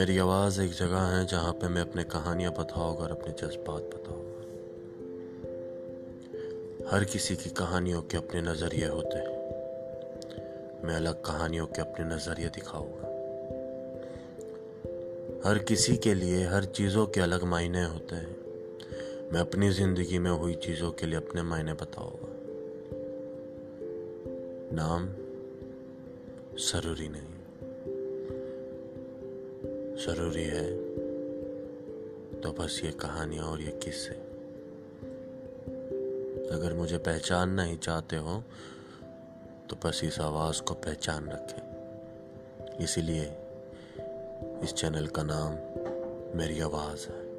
मेरी आवाज़ एक जगह है जहाँ पे मैं अपने कहानियाँ बताऊँगा और अपने जज्बात बताऊँगा हर किसी की कहानियों के अपने नज़रिए होते हैं। मैं अलग कहानियों के अपने नज़रिए दिखाऊँगा। हर किसी के लिए, हर चीज़ों के अलग मायने होते हैं। मैं अपनी ज़िंदगी में हुई चीज़ों के लिए अपने मायने बताऊँगा। नाम ज़रूरी नहीं। ज़रूरी है। तो बस ये कहानियाँ और ये किस्से। अगर मुझे पहचानना ही चाहते हो तो बस इस आवाज़ को पहचान रखें। इसीलिए इस चैनल का नाम मेरी आवाज़ है।